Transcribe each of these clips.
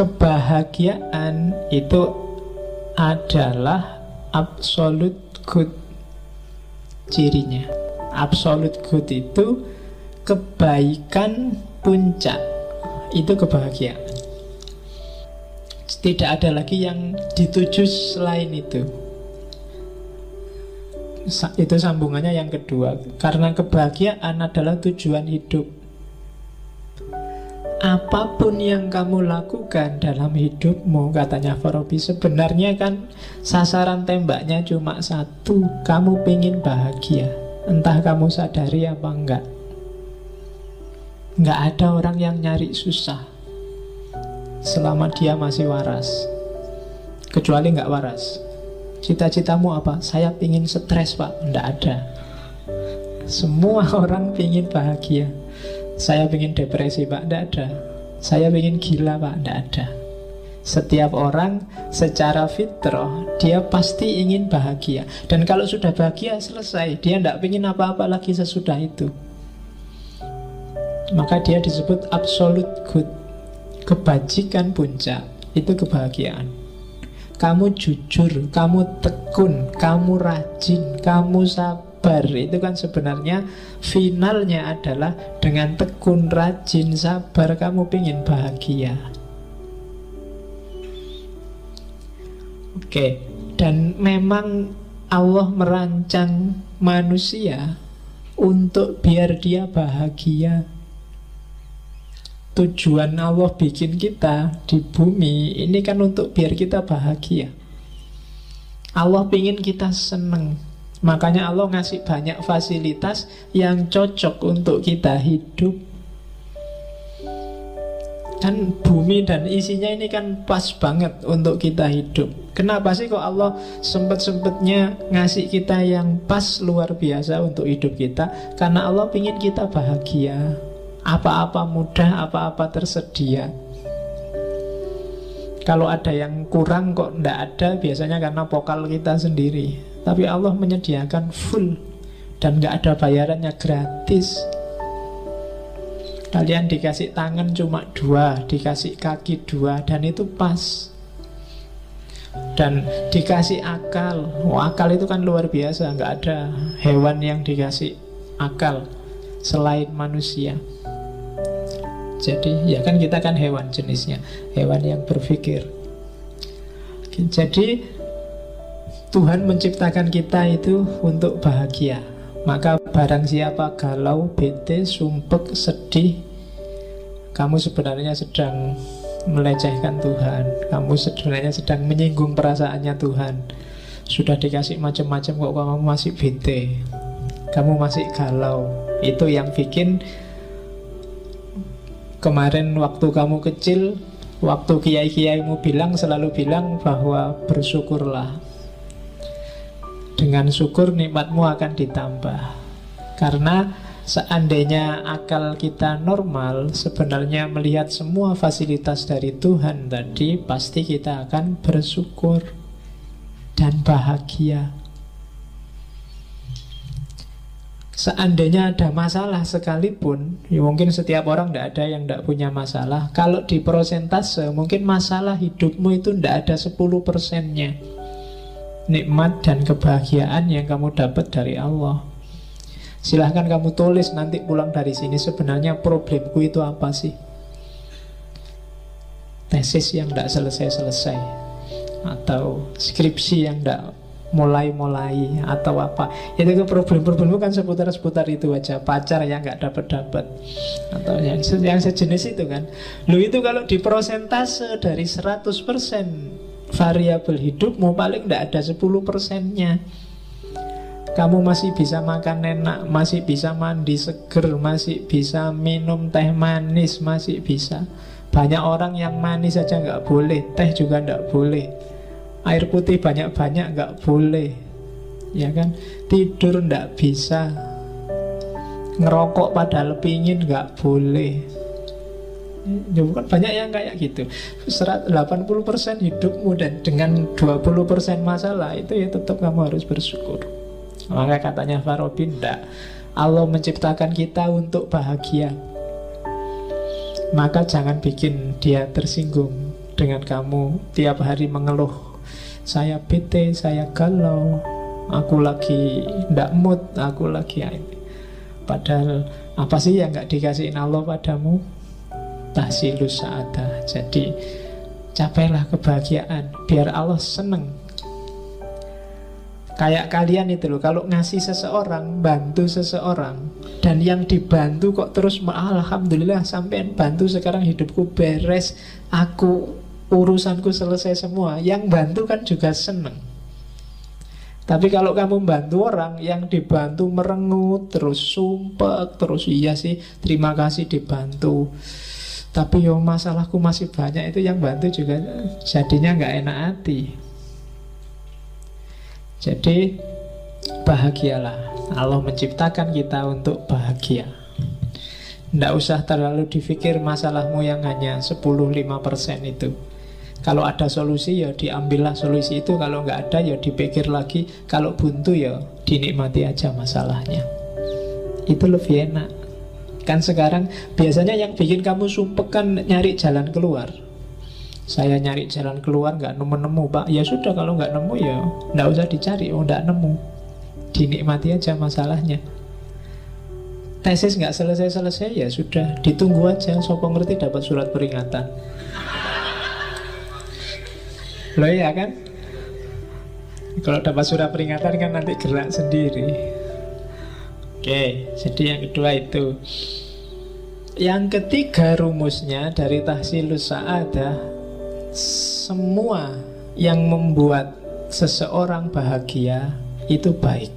kebahagiaan itu adalah absolute good cirinya. Absolute good itu kebaikan puncak. Itu kebahagiaan. Tidak ada lagi yang dituju selain itu. Itu sambungannya yang kedua. Karena kebahagiaan adalah tujuan hidup. Apa pun yang kamu lakukan dalam hidupmu Katanya Farabi Sebenarnya kan sasaran tembaknya cuma satu. Kamu pengen bahagia. Entah kamu sadari apa enggak. Enggak ada orang yang nyari susah Selama dia masih waras. Kecuali enggak waras. Cita-citamu apa? Saya ingin stres pak. Enggak ada. Semua orang ingin bahagia saya ingin depresi pak, tidak ada. Saya ingin gila pak, tidak ada. Setiap orang secara fitrah Dia pasti ingin bahagia. Dan kalau sudah bahagia selesai. Dia tidak ingin apa-apa lagi sesudah itu. Maka dia disebut absolute good. Kebajikan puncak Itu kebahagiaan. Kamu jujur, kamu tekun, kamu rajin, kamu sabar sabar itu kan sebenarnya finalnya adalah dengan tekun rajin sabar kamu ingin bahagia. Oke dan memang Allah merancang manusia untuk biar dia bahagia. Tujuan Allah bikin kita di bumi ini kan untuk biar kita bahagia. Allah ingin kita senang Makanya Allah ngasih banyak fasilitas yang cocok untuk kita hidup. Kan bumi dan isinya ini kan pas banget untuk kita hidup. Kenapa sih kok Allah sempet-sempetnya ngasih kita yang pas luar biasa untuk hidup kita? Karena Allah ingin kita bahagia. Apa-apa mudah, apa-apa tersedia. Kalau ada yang kurang kok ndak ada biasanya karena pokal kita sendiri. Tapi Allah menyediakan full dan nggak ada bayarannya gratis. Kalian dikasih tangan cuma dua, dikasih kaki dua, dan itu pas. Dan dikasih akal, oh, akal itu kan luar biasa, nggak ada hewan yang dikasih akal selain manusia. Jadi ya kan kita kan hewan jenisnya, hewan yang berpikir. Jadi Tuhan menciptakan kita itu untuk bahagia. Maka barang siapa galau, bete, sumpek, sedih Kamu sebenarnya sedang melecehkan Tuhan. Kamu sebenarnya sedang menyinggung perasaannya Tuhan. Sudah dikasih macam-macam kok kamu masih bete. Kamu masih galau. Itu yang bikin Kemarin waktu kamu kecil Waktu kiai-kiaimu bilang selalu bilang bahwa bersyukurlah dengan syukur nikmatmu akan ditambah. Karena seandainya akal kita normal Sebenarnya melihat semua fasilitas dari Tuhan tadi Pasti kita akan bersyukur Dan bahagia. Seandainya ada masalah sekalipun ya Mungkin setiap orang tidak ada yang tidak punya masalah. Kalau di prosentase Mungkin masalah hidupmu itu tidak ada 10 persennya nikmat dan kebahagiaan yang kamu dapat dari Allah. Silahkan kamu tulis nanti pulang dari sini sebenarnya problemku itu apa sih? Tesis yang tidak selesai-selesai Atau skripsi yang tidak mulai-mulai Atau apa Itu problem-problemmu kan seputar-seputar itu aja Pacar yang nggak dapat-dapat Atau yang, yang sejenis itu kan Lu itu kalau di prosentase dari 100% variabel hidupmu paling tidak ada 10 persennya kamu masih bisa makan enak, masih bisa mandi seger, masih bisa minum teh manis, masih bisa. Banyak orang yang manis saja nggak boleh, teh juga nggak boleh. Air putih banyak-banyak nggak boleh, ya kan? Tidur nggak bisa, ngerokok padahal pingin nggak boleh. Ya bukan banyak yang kayak gitu. 80% hidupmu dan dengan 20% masalah Itu ya tetap kamu harus bersyukur. Maka katanya Farabi Tidak Allah menciptakan kita untuk bahagia. Maka jangan bikin dia tersinggung dengan kamu. Tiap hari mengeluh saya bete, saya galau, aku lagi ndak mood, aku lagi Padahal apa sih yang nggak dikasihin Allah padamu? Tahsilus sa'adah. Jadi capailah kebahagiaan biar Allah seneng. Kayak kalian itu loh, kalau ngasih seseorang, bantu seseorang, dan yang dibantu kok terus alhamdulillah sampai bantu sekarang hidupku beres, aku urusanku selesai semua. Yang bantu kan juga seneng. Tapi kalau kamu bantu orang yang dibantu merengut, terus sumpah, terus iya sih, terima kasih dibantu. Tapi yo masalahku masih banyak itu yang bantu juga jadinya nggak enak hati. Jadi bahagialah. Allah menciptakan kita untuk bahagia. Tidak usah terlalu dipikir masalahmu yang hanya 10-5% itu. Kalau ada solusi ya diambillah solusi itu Kalau nggak ada ya dipikir lagi Kalau buntu ya dinikmati aja masalahnya Itu lebih enak Kan sekarang biasanya yang bikin kamu sumpek kan nyari jalan keluar. Saya nyari jalan keluar nggak nemu-nemu pak. Ya sudah kalau nggak nemu ya nggak usah dicari. Oh nggak nemu. Dinikmati aja masalahnya. Tesis nggak selesai-selesai ya sudah. Ditunggu aja Sopo ngerti dapat surat peringatan. Loh ya kan? Kalau dapat surat peringatan kan nanti gerak sendiri. Oke, jadi yang kedua itu. Yang ketiga rumusnya dari tahsilus sa'adah semua yang membuat seseorang bahagia itu baik.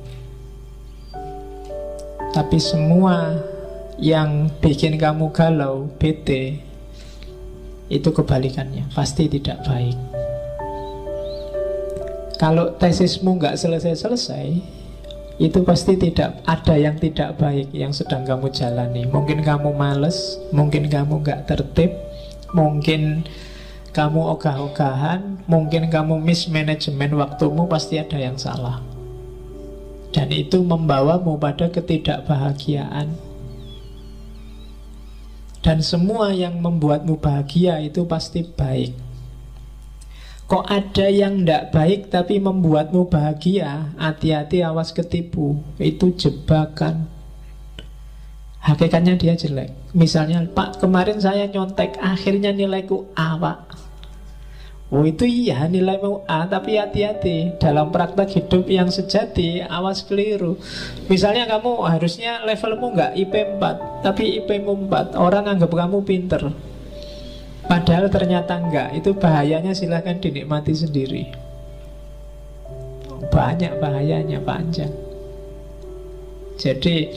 Tapi semua yang bikin kamu galau, bete, itu kebalikannya, pasti tidak baik. Kalau tesismu nggak selesai-selesai, itu pasti tidak ada yang tidak baik yang sedang kamu jalani. Mungkin kamu males, mungkin kamu nggak tertib, mungkin kamu ogah-ogahan, mungkin kamu mismanajemen waktumu, pasti ada yang salah. Dan itu membawamu pada ketidakbahagiaan. Dan semua yang membuatmu bahagia itu pasti baik. Kok ada yang tidak baik tapi membuatmu bahagia? Hati-hati awas ketipu. Itu jebakan. Hakikatnya dia jelek. Misalnya Pak kemarin saya nyontek Akhirnya nilaiku A Pak. Oh itu iya nilaimu A Tapi hati-hati. Dalam praktek hidup yang sejati Awas keliru. Misalnya kamu harusnya levelmu nggak IP 4 Tapi IP 4 Orang anggap kamu pinter Padahal ternyata enggak. Itu bahayanya silahkan dinikmati sendiri. Banyak bahayanya panjang Jadi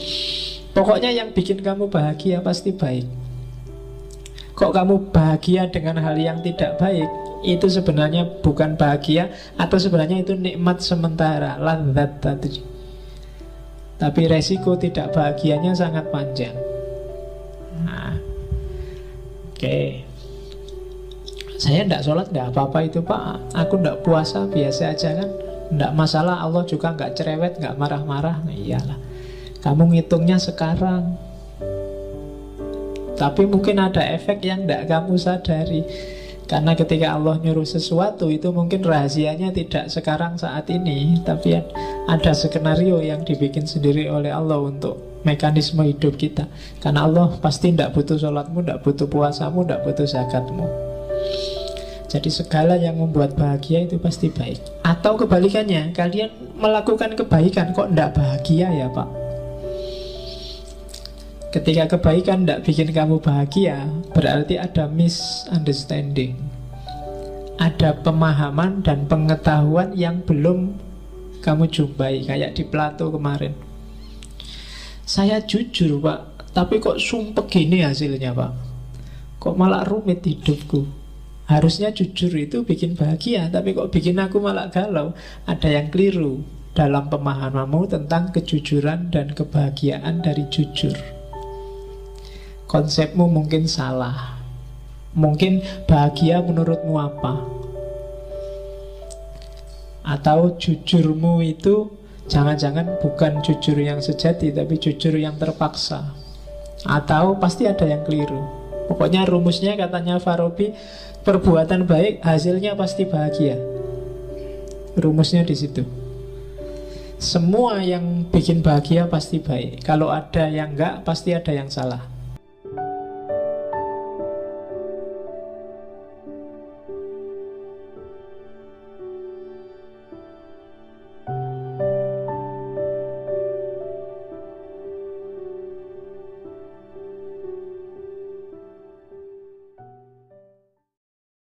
Pokoknya yang bikin kamu bahagia pasti baik. Kok kamu bahagia dengan hal yang tidak baik? Itu sebenarnya bukan bahagia Atau sebenarnya itu nikmat sementara. Tadi Tapi resiko tidak bahagianya sangat panjang. Nah Oke. okay. Saya tidak sholat tidak apa-apa itu pak. Aku tidak puasa biasa aja kan. Tidak masalah Allah juga nggak cerewet nggak marah-marah. Nah iyalah. Kamu ngitungnya sekarang. Tapi mungkin ada efek yang tidak kamu sadari. Karena ketika Allah nyuruh sesuatu itu mungkin rahasianya tidak sekarang saat ini. Tapi ada skenario yang dibikin sendiri oleh Allah untuk mekanisme hidup kita. Karena Allah pasti tidak butuh sholatmu, tidak butuh puasamu, tidak butuh zakatmu jadi segala yang membuat bahagia itu pasti baik. Atau kebalikannya Kalian melakukan kebaikan Kok tidak bahagia ya pak? Ketika kebaikan tidak bikin kamu bahagia Berarti ada misunderstanding. Ada pemahaman dan pengetahuan yang belum kamu jumpai Kayak di Plato kemarin. Saya jujur pak Tapi kok sumpah gini hasilnya pak? Kok malah rumit hidupku Harusnya jujur itu bikin bahagia Tapi kok bikin aku malah galau? Ada yang keliru dalam pemahamanmu tentang kejujuran dan kebahagiaan dari jujur. Konsepmu mungkin salah. Mungkin bahagia menurutmu apa? Atau jujurmu itu Jangan-jangan bukan jujur yang sejati Tapi jujur yang terpaksa? Atau pasti ada yang keliru Pokoknya rumusnya katanya Farabi perbuatan baik hasilnya pasti bahagia. Rumusnya di situ. Semua yang bikin bahagia pasti baik. Kalau ada yang enggak, pasti ada yang salah.